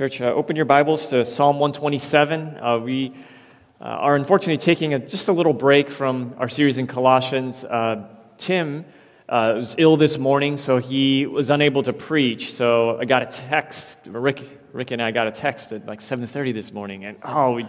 Church, uh, open your Bibles to Psalm 127. Uh, we uh, are unfortunately taking a, just a little break from our series in Colossians. Uh, Tim uh, was ill this morning, so he was unable to preach. So I got a text. Rick, Rick and I got a text at like 7:30 this morning, and oh, we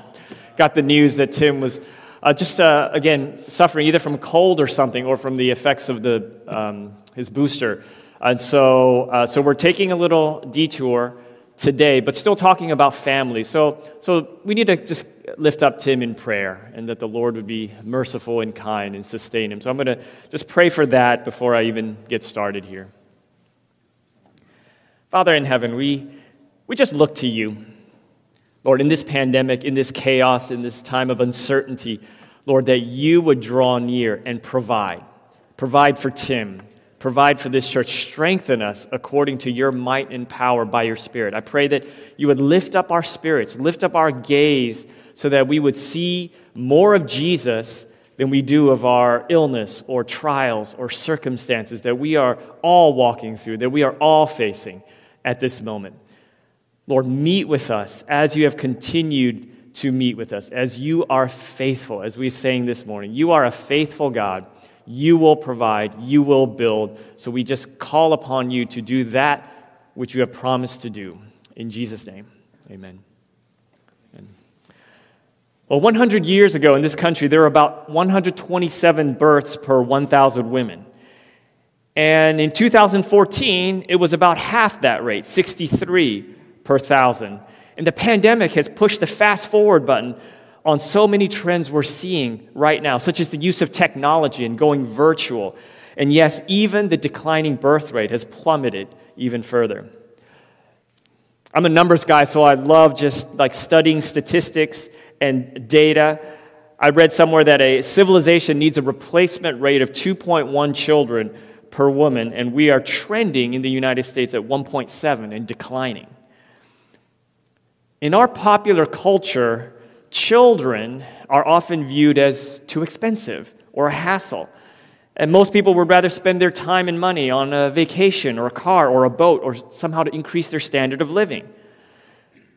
got the news that Tim was uh, just again suffering either from cold or something, or from the effects of the um, his booster. And so, so we're taking a little detour today, but still talking about family. So, so we need to just lift up Tim in prayer and that the Lord would be merciful and kind and sustain him. So I'm going to just pray for that before I even get started here. Father in heaven, we, we just look to you. Lord, in this pandemic, in this chaos, in this time of uncertainty, Lord, that you would draw near and provide. Provide for Tim, provide for this church. Strengthen us according to your might and power by your Spirit. I pray that you would lift up our spirits, lift up our gaze so that we would see more of Jesus than we do of our illness or trials or circumstances that we are all walking through, that we are all facing at this moment. Lord, meet with us as you have continued to meet with us, as you are faithful, as we sang this morning. You are a faithful God. You will provide, you will build. So we just call upon you to do that which you have promised to do. In Jesus' name, amen. Well, 100 years ago in this country, there were about 127 births per 1,000 women. And in 2014, it was about half that rate, 63 per thousand. And the pandemic has pushed the fast forward button on so many trends we're seeing right now, such as the use of technology and going virtual. And yes, even the declining birth rate has plummeted even further. I'm a numbers guy, so I love just like studying statistics and data. I read somewhere that a civilization needs a replacement rate of 2.1 children per woman, and we are trending in the United States at 1.7 and declining. In our popular culture, children are often viewed as too expensive or a hassle. And most people would rather spend their time and money on a vacation or a car or a boat or somehow to increase their standard of living.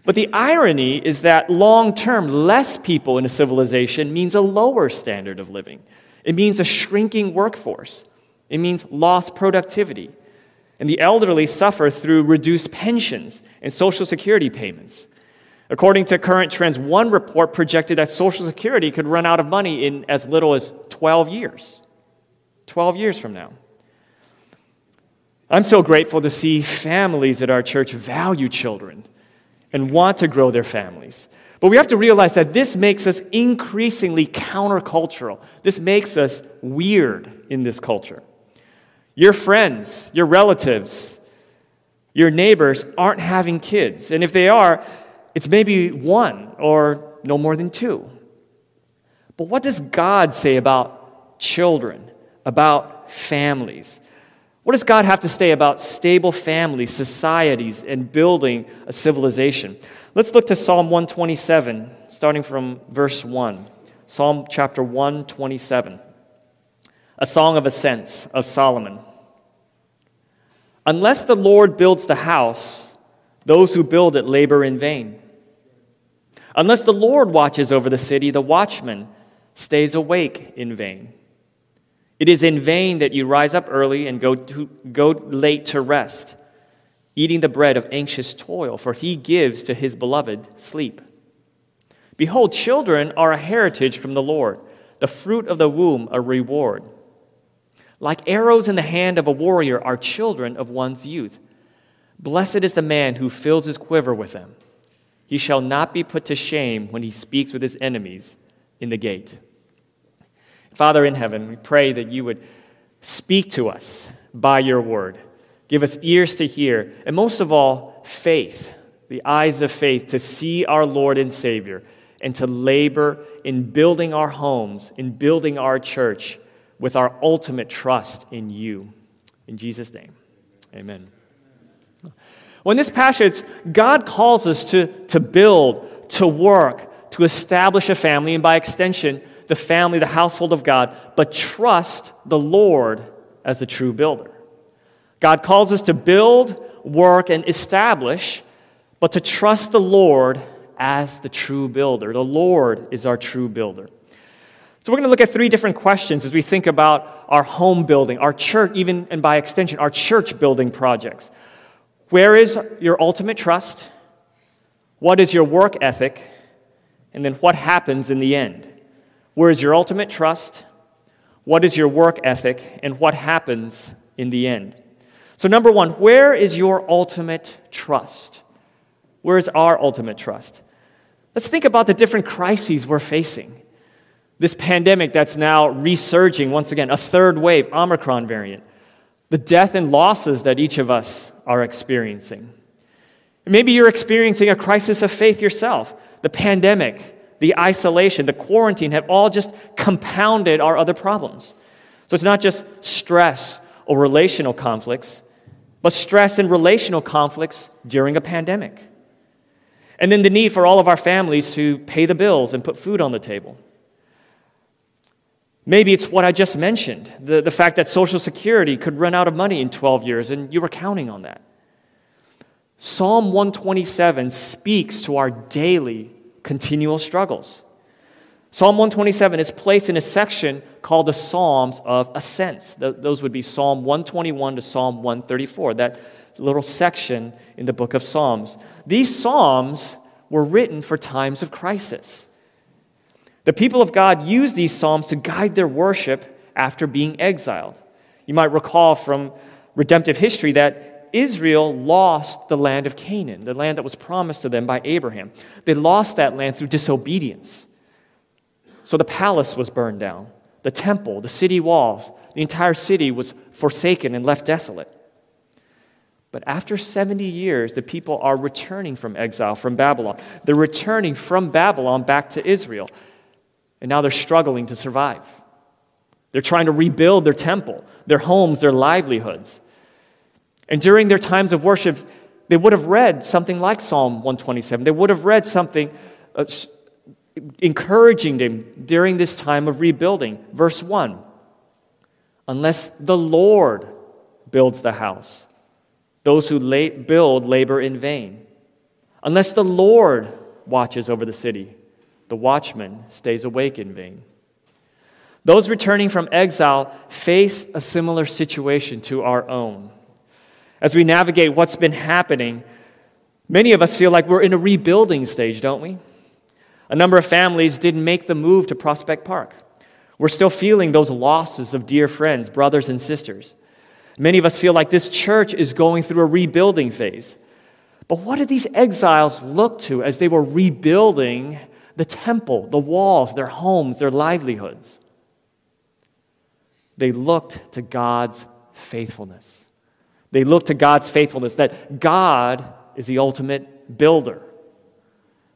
But the irony is that long term, less people in a civilization means a lower standard of living. It means a shrinking workforce. It means lost productivity. And the elderly suffer through reduced pensions and social security payments. According to current trends, one report projected that Social Security could run out of money in as little as 12 years. 12 years from now. I'm so grateful to see families at our church value children and want to grow their families. But we have to realize that this makes us increasingly countercultural. This makes us weird in this culture. Your friends, your relatives, your neighbors aren't having kids. And if they are, it's maybe one or no more than two. But what does God say about children, about families? What does God have to say about stable families, societies, and building a civilization? Let's look to Psalm 127, starting from verse 1. Psalm chapter 127, a song of ascents of Solomon. Unless the Lord builds the house, those who build it labor in vain. Unless the Lord watches over the city, the watchman stays awake in vain. It is in vain that you rise up early and go, to, go late to rest, eating the bread of anxious toil, for he gives to his beloved sleep. Behold, children are a heritage from the Lord, the fruit of the womb a reward. Like arrows in the hand of a warrior are children of one's youth. Blessed is the man who fills his quiver with them. He shall not be put to shame when he speaks with his enemies in the gate. Father in heaven, we pray that you would speak to us by your word. Give us ears to hear, and most of all, faith, the eyes of faith to see our Lord and Savior and to labor in building our homes, in building our church with our ultimate trust in you. In Jesus' name, amen. In this passage, God calls us to, to build, to work, to establish a family, and by extension, the family, the household of God, but trust the Lord as the true builder. God calls us to build, work, and establish, but to trust the Lord as the true builder. The Lord is our true builder. So, we're going to look at three different questions as we think about our home building, our church, even and by extension, our church building projects. Where is your ultimate trust? What is your work ethic? And then what happens in the end? Where is your ultimate trust? What is your work ethic? And what happens in the end? So, number one, where is your ultimate trust? Where is our ultimate trust? Let's think about the different crises we're facing. This pandemic that's now resurging, once again, a third wave, Omicron variant, the death and losses that each of us are experiencing. Maybe you're experiencing a crisis of faith yourself. The pandemic, the isolation, the quarantine have all just compounded our other problems. So it's not just stress or relational conflicts, but stress and relational conflicts during a pandemic. And then the need for all of our families to pay the bills and put food on the table. Maybe it's what I just mentioned the, the fact that Social Security could run out of money in 12 years, and you were counting on that. Psalm 127 speaks to our daily, continual struggles. Psalm 127 is placed in a section called the Psalms of Ascents. Those would be Psalm 121 to Psalm 134, that little section in the book of Psalms. These Psalms were written for times of crisis. The people of God used these Psalms to guide their worship after being exiled. You might recall from redemptive history that Israel lost the land of Canaan, the land that was promised to them by Abraham. They lost that land through disobedience. So the palace was burned down, the temple, the city walls, the entire city was forsaken and left desolate. But after 70 years, the people are returning from exile from Babylon. They're returning from Babylon back to Israel. And now they're struggling to survive. They're trying to rebuild their temple, their homes, their livelihoods. And during their times of worship, they would have read something like Psalm 127. They would have read something uh, encouraging them during this time of rebuilding. Verse 1 Unless the Lord builds the house, those who build labor in vain. Unless the Lord watches over the city, the watchman stays awake in vain. Those returning from exile face a similar situation to our own. As we navigate what's been happening, many of us feel like we're in a rebuilding stage, don't we? A number of families didn't make the move to Prospect Park. We're still feeling those losses of dear friends, brothers, and sisters. Many of us feel like this church is going through a rebuilding phase. But what did these exiles look to as they were rebuilding the temple, the walls, their homes, their livelihoods. They looked to God's faithfulness. They looked to God's faithfulness, that God is the ultimate builder.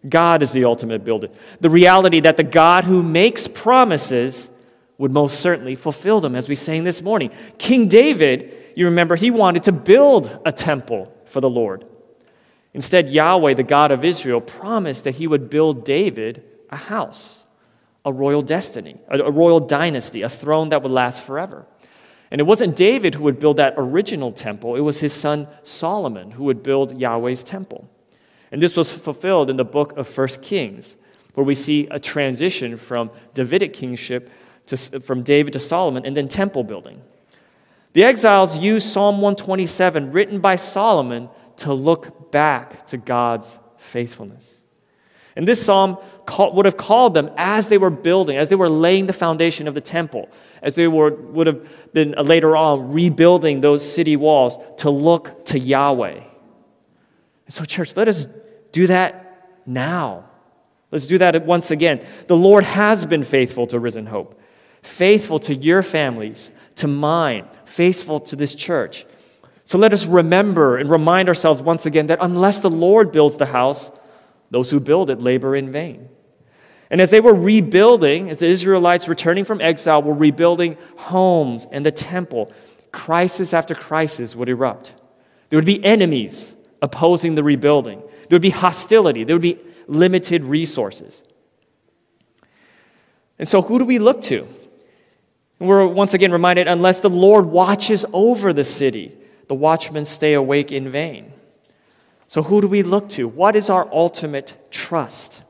God is the ultimate builder. The reality that the God who makes promises would most certainly fulfill them, as we sang this morning. King David, you remember, he wanted to build a temple for the Lord. Instead, Yahweh, the God of Israel, promised that he would build David a house, a royal destiny, a, royal dynasty, a throne that would last forever. And it wasn't David who would build that original temple, it was his son Solomon who would build Yahweh's temple. And this was fulfilled in the book of First Kings, where we see a transition from Davidic kingship to, from David to Solomon and then temple building. The exiles used Psalm 127, written by Solomon, to look back to God's faithfulness. And this psalm would have called them as they were building, as they were laying the foundation of the temple, as they were, would have been uh, later on rebuilding those city walls, to look to Yahweh. And so, church, let us do that now. Let's do that once again. The Lord has been faithful to Risen Hope, faithful to your families, to mine, faithful to this church. So let us remember and remind ourselves once again that unless the Lord builds the house, those who build it labor in vain. And as they were rebuilding, as the Israelites returning from exile were rebuilding homes and the temple, crisis after crisis would erupt. There would be enemies opposing the rebuilding, there would be hostility, there would be limited resources. And so, who do we look to? We're once again reminded unless the Lord watches over the city, the watchmen stay awake in vain. So, who do we look to? What is our ultimate trust?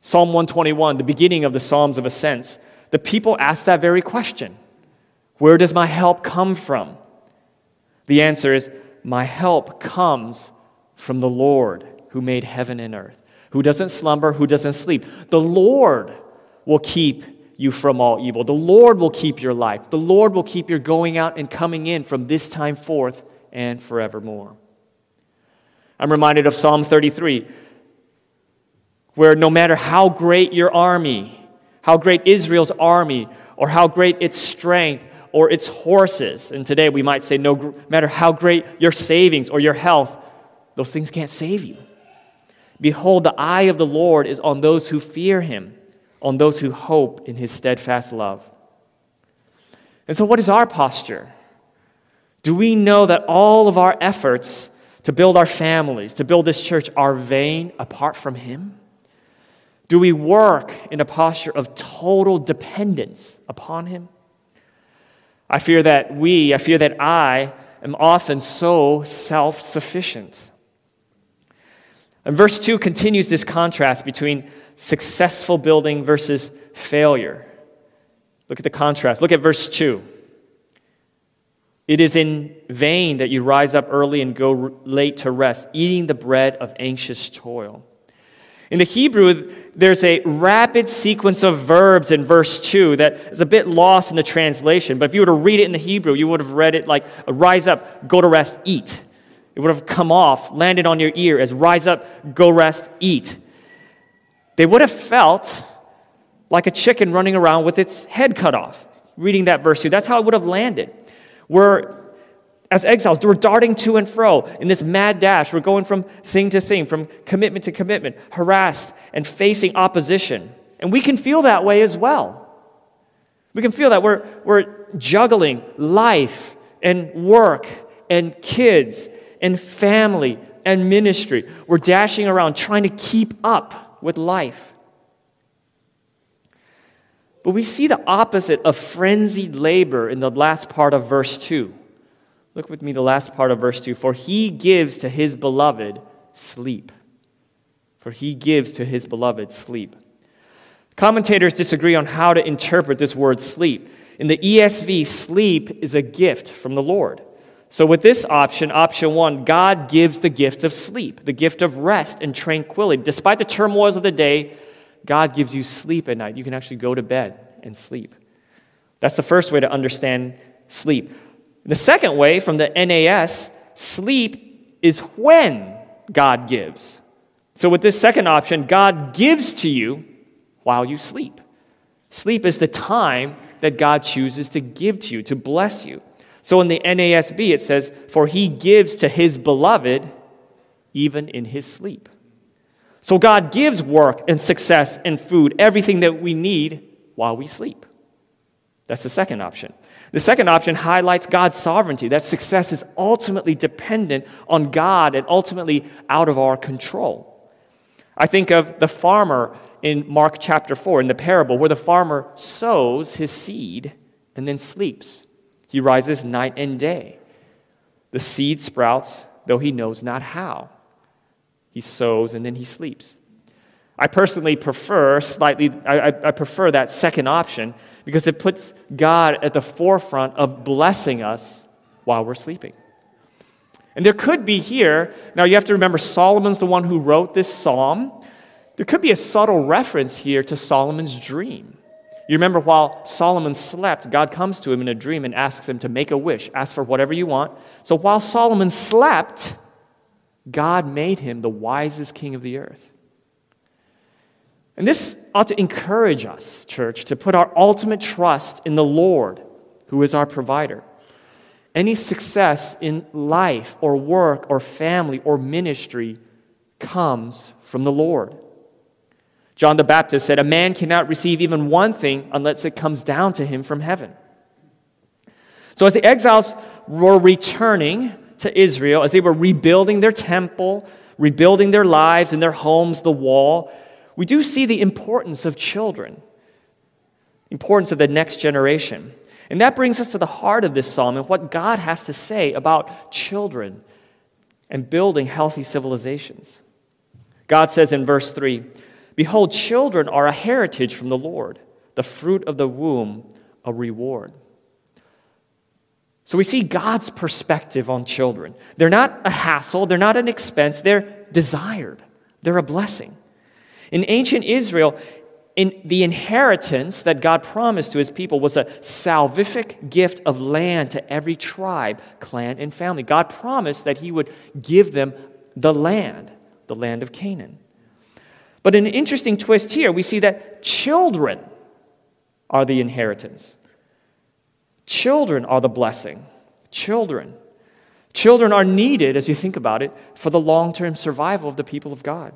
Psalm 121, the beginning of the Psalms of Ascents, the people ask that very question Where does my help come from? The answer is, My help comes from the Lord who made heaven and earth, who doesn't slumber, who doesn't sleep. The Lord will keep you from all evil. The Lord will keep your life. The Lord will keep your going out and coming in from this time forth and forevermore. I'm reminded of Psalm 33, where no matter how great your army, how great Israel's army, or how great its strength, or its horses, and today we might say, no matter how great your savings or your health, those things can't save you. Behold, the eye of the Lord is on those who fear him, on those who hope in his steadfast love. And so, what is our posture? Do we know that all of our efforts to build our families, to build this church, are vain apart from him? Do we work in a posture of total dependence upon him? I fear that we, I fear that I, am often so self sufficient. And verse 2 continues this contrast between successful building versus failure. Look at the contrast. Look at verse 2. It is in vain that you rise up early and go late to rest, eating the bread of anxious toil. In the Hebrew, there's a rapid sequence of verbs in verse 2 that is a bit lost in the translation. But if you were to read it in the Hebrew, you would have read it like rise up, go to rest, eat. It would have come off, landed on your ear as rise up, go rest, eat. They would have felt like a chicken running around with its head cut off, reading that verse 2. That's how it would have landed. We're, as exiles, we're darting to and fro in this mad dash. We're going from thing to thing, from commitment to commitment, harassed and facing opposition. And we can feel that way as well. We can feel that we're, we're juggling life and work and kids and family and ministry. We're dashing around trying to keep up with life. But we see the opposite of frenzied labor in the last part of verse 2. Look with me, the last part of verse 2. For he gives to his beloved sleep. For he gives to his beloved sleep. Commentators disagree on how to interpret this word sleep. In the ESV, sleep is a gift from the Lord. So, with this option, option one, God gives the gift of sleep, the gift of rest and tranquility. Despite the turmoils of the day, God gives you sleep at night. You can actually go to bed and sleep. That's the first way to understand sleep. The second way, from the NAS, sleep is when God gives. So, with this second option, God gives to you while you sleep. Sleep is the time that God chooses to give to you, to bless you. So in the NASB, it says, For he gives to his beloved even in his sleep. So God gives work and success and food, everything that we need while we sleep. That's the second option. The second option highlights God's sovereignty, that success is ultimately dependent on God and ultimately out of our control. I think of the farmer in Mark chapter 4 in the parable where the farmer sows his seed and then sleeps. He rises night and day. The seed sprouts, though he knows not how. He sows and then he sleeps. I personally prefer slightly, I, I, prefer that second option because it puts God at the forefront of blessing us while we're sleeping. And there could be here, now you have to remember Solomon's the one who wrote this psalm. There could be a subtle reference here to Solomon's dream. You remember while Solomon slept, God comes to him in a dream and asks him to make a wish, ask for whatever you want. So while Solomon slept, God made him the wisest king of the earth. And this ought to encourage us, church, to put our ultimate trust in the Lord, who is our provider. Any success in life or work or family or ministry comes from the Lord. John the Baptist said, A man cannot receive even one thing unless it comes down to him from heaven. So, as the exiles were returning to Israel, as they were rebuilding their temple, rebuilding their lives and their homes, the wall, we do see the importance of children, importance of the next generation. And that brings us to the heart of this psalm and what God has to say about children and building healthy civilizations. God says in verse 3 Behold, children are a heritage from the Lord, the fruit of the womb, a reward. So we see God's perspective on children. They're not a hassle, they're not an expense, they're desired, they're a blessing. In ancient Israel, in the inheritance that God promised to his people was a salvific gift of land to every tribe, clan, and family. God promised that he would give them the land, the land of Canaan. But an interesting twist here, we see that children are the inheritance. Children are the blessing. Children. Children are needed, as you think about it, for the long term survival of the people of God.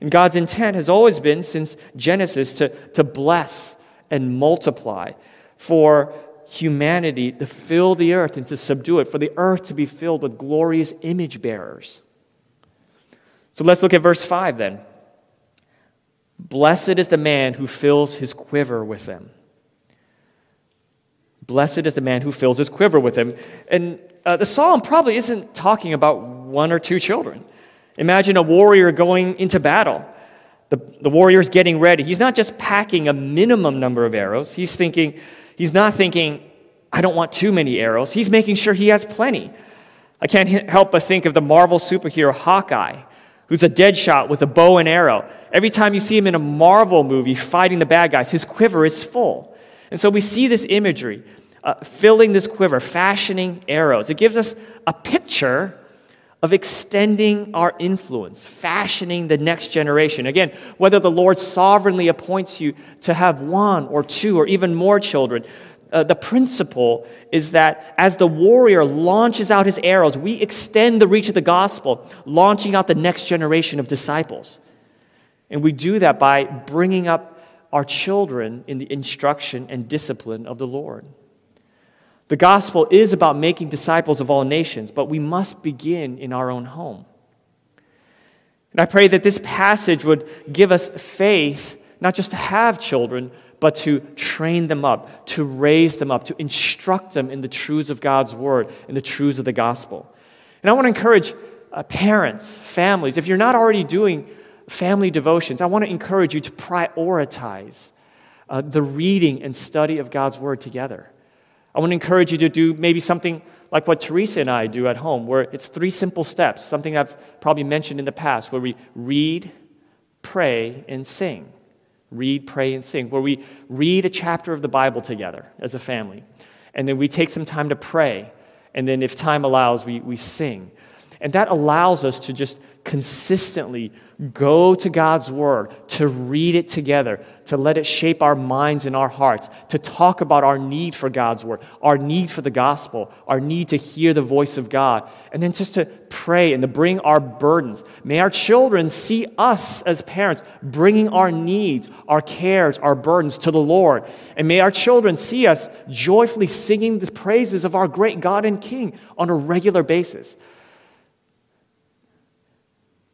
And God's intent has always been, since Genesis, to, to bless and multiply, for humanity to fill the earth and to subdue it, for the earth to be filled with glorious image bearers. So let's look at verse 5 then. Blessed is the man who fills his quiver with them. Blessed is the man who fills his quiver with them. And uh, the psalm probably isn't talking about one or two children. Imagine a warrior going into battle. The, the warrior's getting ready. He's not just packing a minimum number of arrows. He's thinking, he's not thinking, I don't want too many arrows. He's making sure he has plenty. I can't help but think of the Marvel superhero Hawkeye, who's a dead shot with a bow and arrow. Every time you see him in a Marvel movie fighting the bad guys, his quiver is full. And so we see this imagery, uh, filling this quiver, fashioning arrows. It gives us a picture of extending our influence, fashioning the next generation. Again, whether the Lord sovereignly appoints you to have one or two or even more children, uh, the principle is that as the warrior launches out his arrows, we extend the reach of the gospel, launching out the next generation of disciples. And we do that by bringing up our children in the instruction and discipline of the Lord. The gospel is about making disciples of all nations, but we must begin in our own home. And I pray that this passage would give us faith, not just to have children, but to train them up, to raise them up, to instruct them in the truths of God's word, in the truths of the gospel. And I want to encourage uh, parents, families, if you're not already doing family devotions, I want to encourage you to prioritize uh, the reading and study of God's word together. I want to encourage you to do maybe something like what Teresa and I do at home, where it's three simple steps, something I've probably mentioned in the past, where we read, pray, and sing. Read, pray, and sing, where we read a chapter of the Bible together as a family. And then we take some time to pray. And then, if time allows, we, we sing. And that allows us to just consistently go to God's Word, to read it together, to let it shape our minds and our hearts, to talk about our need for God's Word, our need for the gospel, our need to hear the voice of God, and then just to pray and to bring our burdens. May our children see us as parents bringing our needs, our cares, our burdens to the Lord. And may our children see us joyfully singing the praises of our great God and King on a regular basis.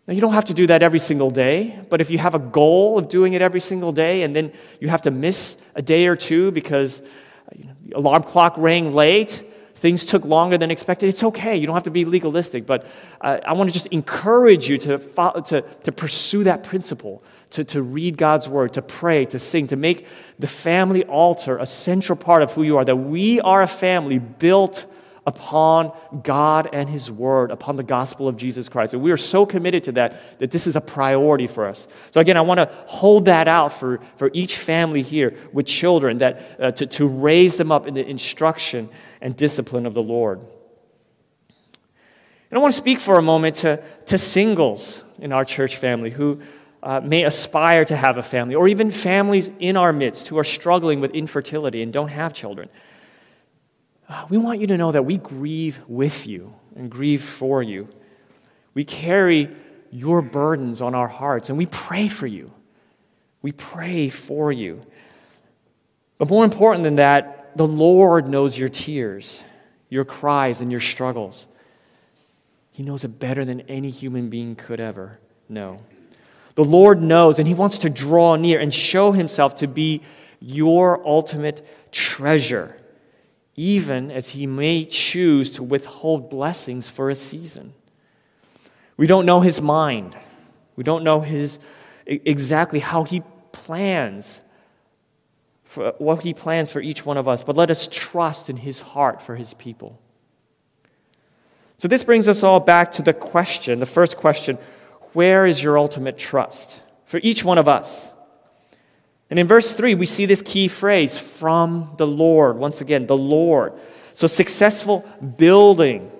Now, you don't have to do that every single day, but if you have a goal of doing it every single day and then you have to miss a day or two because you know, the alarm clock rang late, things took longer than expected, it's okay. You don't have to be legalistic, but uh, I want to just encourage you to, follow, to, to pursue that principle, to, to read God's word, to pray, to sing, to make the family altar a central part of who you are, that we are a family built upon God and His Word, upon the gospel of Jesus Christ. And we are so committed to that that this is a priority for us. So, again, I want to hold that out for, for each family here with children, that, uh, to, to raise them up in the instruction and discipline of the Lord. And I want to speak for a moment to, to singles in our church family who uh, may aspire to have a family, or even families in our midst who are struggling with infertility and don't have children we want you to know that we grieve with you and grieve for you. We carry your burdens on our hearts and we pray for you. We pray for you. But more important than that, the Lord knows your tears, your cries, and your struggles. He knows it better than any human being could ever know. The Lord knows, and He wants to draw near and show Himself to be your ultimate treasure even as he may choose to withhold blessings for a season. We don't know his mind. We don't know his exactly how he plans for what he plans for each one of us, but let us trust in his heart for his people. So this brings us all back to the question, the first question, where is your ultimate trust for each one of us? And in verse 3, we see this key phrase from the Lord. Once again, the Lord. So successful building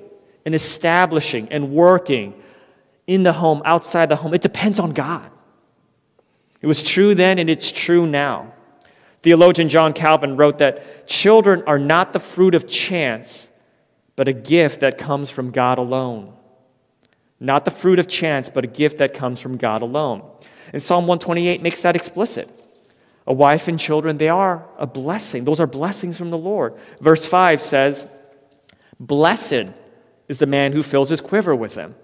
and establishing and working in the home, outside the home, it depends on God. It was true then and it's true now. Theologian John Calvin wrote that children are not the fruit of chance, but a gift that comes from God alone. Not the fruit of chance, but a gift that comes from God alone. And Psalm 128 makes that explicit. A wife and children, they are a blessing. Those are blessings from the Lord. Verse 5 says, Blessed is the man who fills his quiver with them.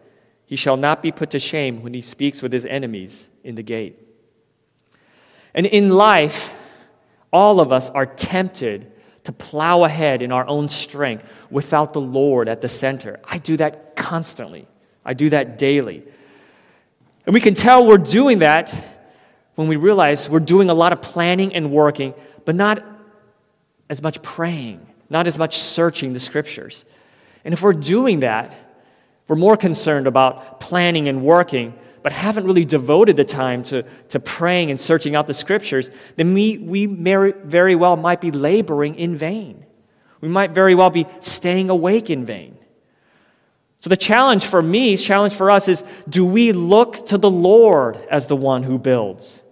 He shall not be put to shame when he speaks with his enemies in the gate. And in life, all of us are tempted to plow ahead in our own strength without the Lord at the center. I do that constantly, I do that daily. And we can tell we're doing that when we realize we're doing a lot of planning and working, but not as much praying, not as much searching the scriptures. And if we're doing that, we're more concerned about planning and working, but haven't really devoted the time to, to praying and searching out the scriptures, then we, we very well might be laboring in vain. We might very well be staying awake in vain. So, the challenge for me, challenge for us is do we look to the Lord as the one who builds,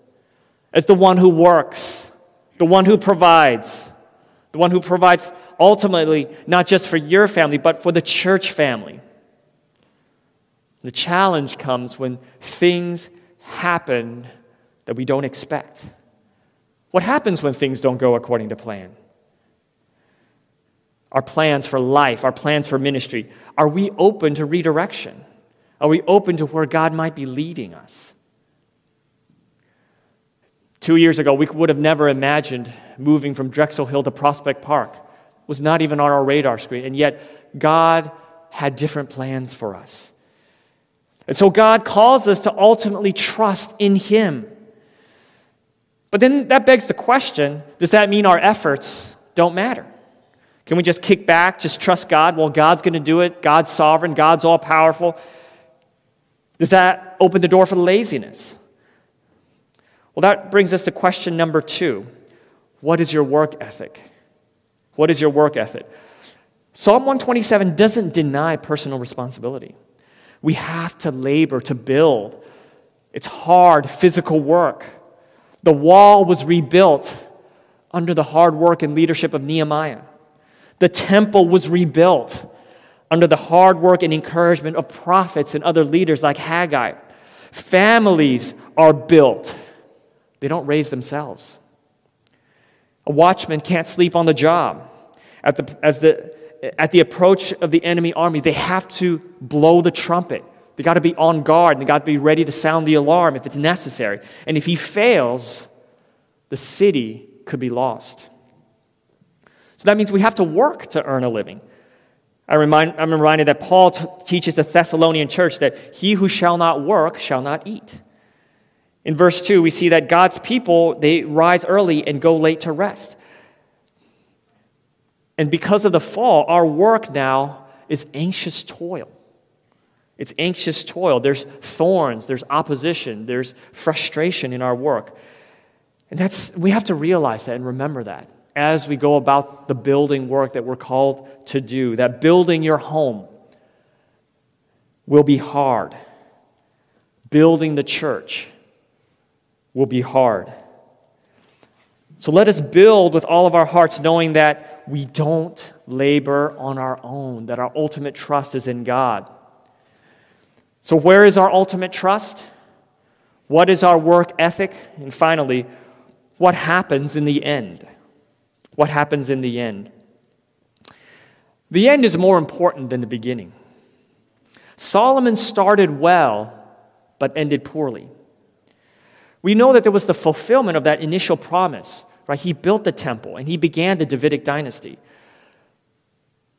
as the one who works, the one who provides, the one who provides ultimately not just for your family, but for the church family? The challenge comes when things happen that we don't expect. What happens when things don't go according to plan? Our plans for life, our plans for ministry, are we open to redirection? Are we open to where God might be leading us? Two years ago, we would have never imagined moving from Drexel Hill to Prospect Park. It was not even on our radar screen, and yet God had different plans for us. And so God calls us to ultimately trust in Him. But then that begs the question does that mean our efforts don't matter? Can we just kick back, just trust God? Well, God's going to do it. God's sovereign. God's all powerful. Does that open the door for laziness? Well, that brings us to question number two What is your work ethic? What is your work ethic? Psalm 127 doesn't deny personal responsibility. We have to labor to build. It's hard physical work. The wall was rebuilt under the hard work and leadership of Nehemiah. The temple was rebuilt under the hard work and encouragement of prophets and other leaders like Haggai. Families are built, they don't raise themselves. A watchman can't sleep on the job. At the, as the at the approach of the enemy army, they have to blow the trumpet. They got to be on guard and they got to be ready to sound the alarm if it's necessary. And if he fails, the city could be lost. So that means we have to work to earn a living. I remind, I'm reminded that Paul t- teaches the Thessalonian church that he who shall not work shall not eat. In verse 2, we see that God's people, they rise early and go late to rest. And because of the fall, our work now is anxious toil. It's anxious toil. There's thorns, there's opposition, there's frustration in our work. And that's we have to realize that and remember that as we go about the building work that we're called to do. That building your home will be hard. Building the church will be hard. So let us build with all of our hearts, knowing that we don't labor on our own, that our ultimate trust is in God. So, where is our ultimate trust? What is our work ethic? And finally, what happens in the end? What happens in the end? The end is more important than the beginning. Solomon started well, but ended poorly. We know that there was the fulfillment of that initial promise Right? He built the temple and he began the Davidic dynasty.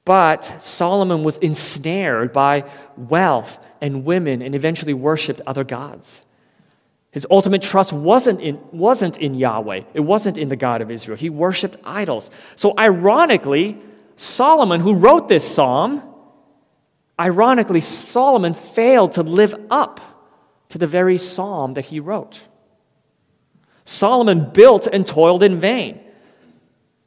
But Solomon was ensnared by wealth and women and eventually worshiped other gods. His ultimate trust wasn't in, wasn't in Yahweh, it wasn't in the God of Israel. He worshiped idols. So, ironically, Solomon, who wrote this psalm, ironically, Solomon failed to live up to the very psalm that he wrote. Solomon built and toiled in vain.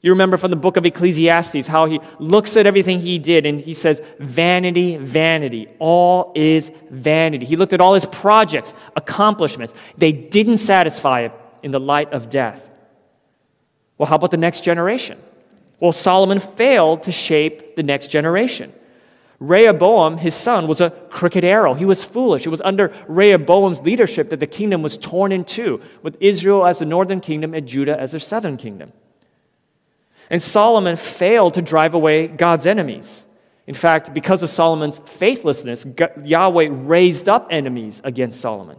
You remember from the book of Ecclesiastes how he looks at everything he did and he says, Vanity, vanity, all is vanity. He looked at all his projects, accomplishments. They didn't satisfy in the light of death. Well, how about the next generation? Well, Solomon failed to shape the next generation. Rehoboam, his son, was a crooked arrow. He was foolish. It was under Rehoboam's leadership that the kingdom was torn in two, with Israel as the northern kingdom and Judah as the southern kingdom. And Solomon failed to drive away God's enemies. In fact, because of Solomon's faithlessness, Yahweh raised up enemies against Solomon.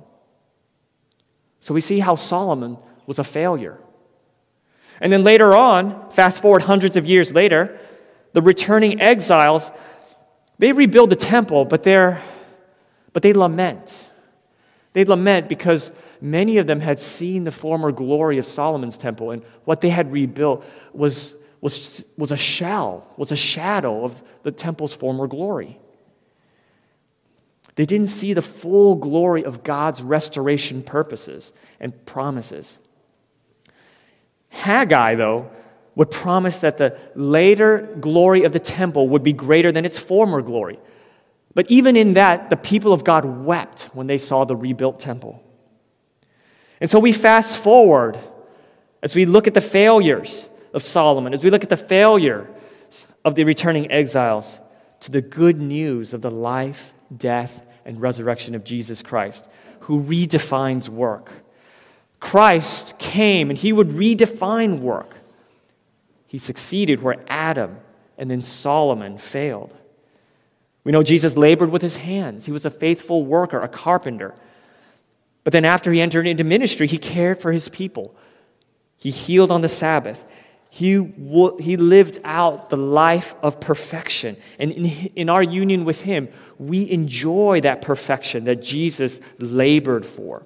So we see how Solomon was a failure. And then later on, fast forward hundreds of years later, the returning exiles, they rebuild the temple, but they're but they lament. They lament because many of them had seen the former glory of Solomon's temple, and what they had rebuilt was was, was a shell, was a shadow of the temple's former glory. They didn't see the full glory of God's restoration purposes and promises. Haggai, though, would promise that the later glory of the temple would be greater than its former glory. But even in that, the people of God wept when they saw the rebuilt temple. And so we fast forward as we look at the failures of Solomon, as we look at the failure of the returning exiles, to the good news of the life, death, and resurrection of Jesus Christ, who redefines work. Christ came and he would redefine work. He succeeded where Adam and then Solomon failed. We know Jesus labored with his hands. He was a faithful worker, a carpenter. But then, after he entered into ministry, he cared for his people. He healed on the Sabbath. He, he lived out the life of perfection. And in, in our union with Him, we enjoy that perfection that Jesus labored for.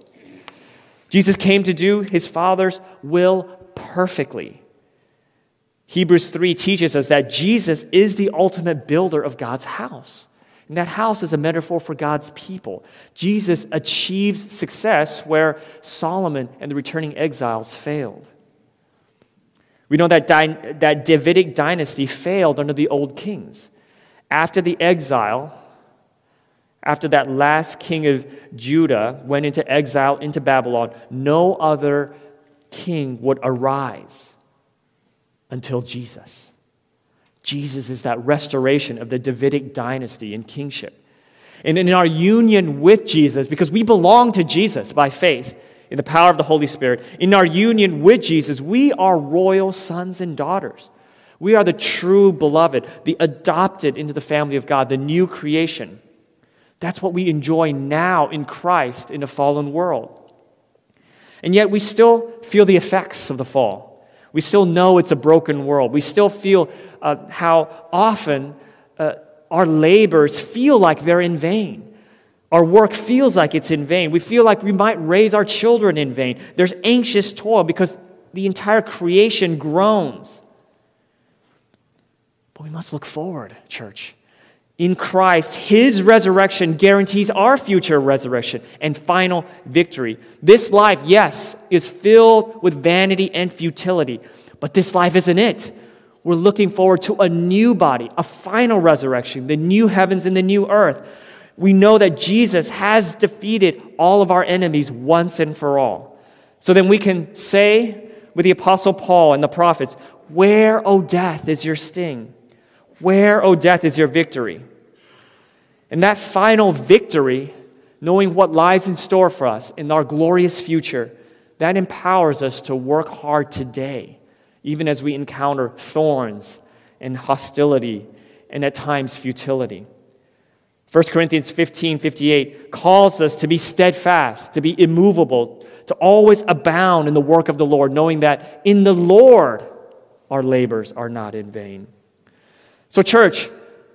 Jesus came to do His Father's will perfectly. Hebrews 3 teaches us that Jesus is the ultimate builder of God's house. And that house is a metaphor for God's people. Jesus achieves success where Solomon and the returning exiles failed. We know that, that Davidic dynasty failed under the old kings. After the exile, after that last king of Judah went into exile into Babylon, no other king would arise until Jesus. Jesus is that restoration of the Davidic dynasty and kingship. And in our union with Jesus, because we belong to Jesus by faith, in the power of the Holy Spirit, in our union with Jesus, we are royal sons and daughters. We are the true beloved, the adopted into the family of God, the new creation. That's what we enjoy now in Christ in a fallen world. And yet we still feel the effects of the fall. We still know it's a broken world. We still feel uh, how often uh, our labors feel like they're in vain. Our work feels like it's in vain. We feel like we might raise our children in vain. There's anxious toil because the entire creation groans. But we must look forward, church. In Christ, His resurrection guarantees our future resurrection and final victory. This life, yes, is filled with vanity and futility, but this life isn't it. We're looking forward to a new body, a final resurrection, the new heavens and the new earth we know that Jesus has defeated all of our enemies once and for all. So then we can say with the Apostle Paul and the prophets, Where, O death, is your sting? Where, O death, is your victory? And that final victory, knowing what lies in store for us in our glorious future, that empowers us to work hard today, even as we encounter thorns and hostility and at times futility. 1 Corinthians 15 58 calls us to be steadfast, to be immovable, to always abound in the work of the Lord, knowing that in the Lord our labors are not in vain. So, church,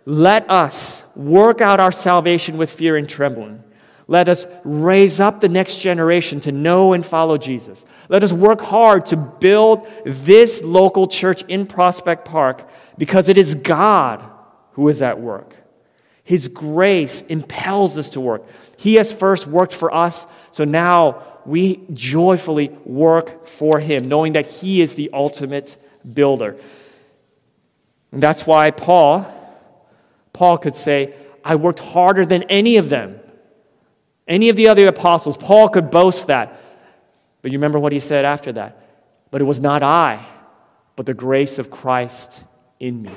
let us work out our salvation with fear and trembling. Let us raise up the next generation to know and follow Jesus. Let us work hard to build this local church in Prospect Park because it is God who is at work. His grace impels us to work. He has first worked for us, so now we joyfully work for Him, knowing that He is the ultimate builder. And that's why Paul, Paul could say, I worked harder than any of them. Any of the other apostles. Paul could boast that. But you remember what he said after that? But it was not I, but the grace of Christ in me.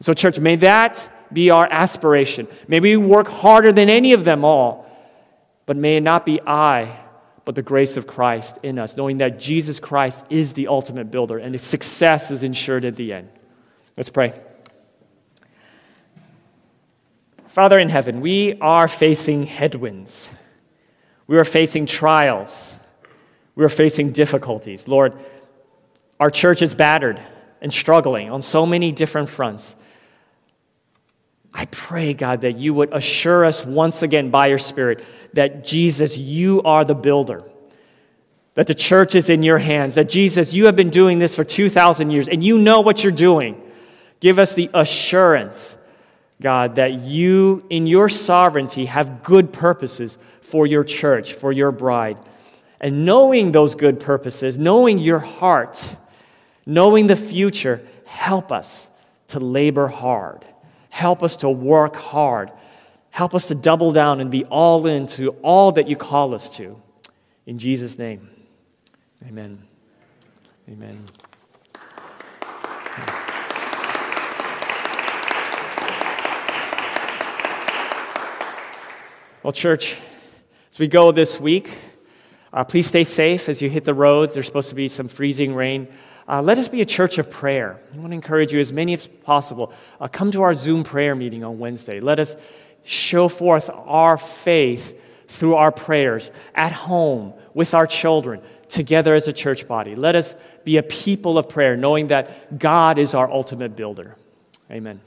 So, church, may that be our aspiration. May we work harder than any of them all, but may it not be I, but the grace of Christ in us, knowing that Jesus Christ is the ultimate builder and his success is ensured at the end. Let's pray. Father in heaven, we are facing headwinds. We are facing trials. We are facing difficulties. Lord, our church is battered and struggling on so many different fronts. I pray, God, that you would assure us once again by your Spirit that Jesus, you are the builder, that the church is in your hands, that Jesus, you have been doing this for 2,000 years and you know what you're doing. Give us the assurance, God, that you, in your sovereignty, have good purposes for your church, for your bride. And knowing those good purposes, knowing your heart, knowing the future, help us to labor hard Help us to work hard. Help us to double down and be all into all that you call us to. In Jesus' name, amen. Amen. Well, church, as we go this week, uh, please stay safe as you hit the roads. There's supposed to be some freezing rain. Uh, let us be a church of prayer. I want to encourage you, as many as possible, uh, come to our Zoom prayer meeting on Wednesday. Let us show forth our faith through our prayers at home, with our children, together as a church body. Let us be a people of prayer, knowing that God is our ultimate builder. Amen.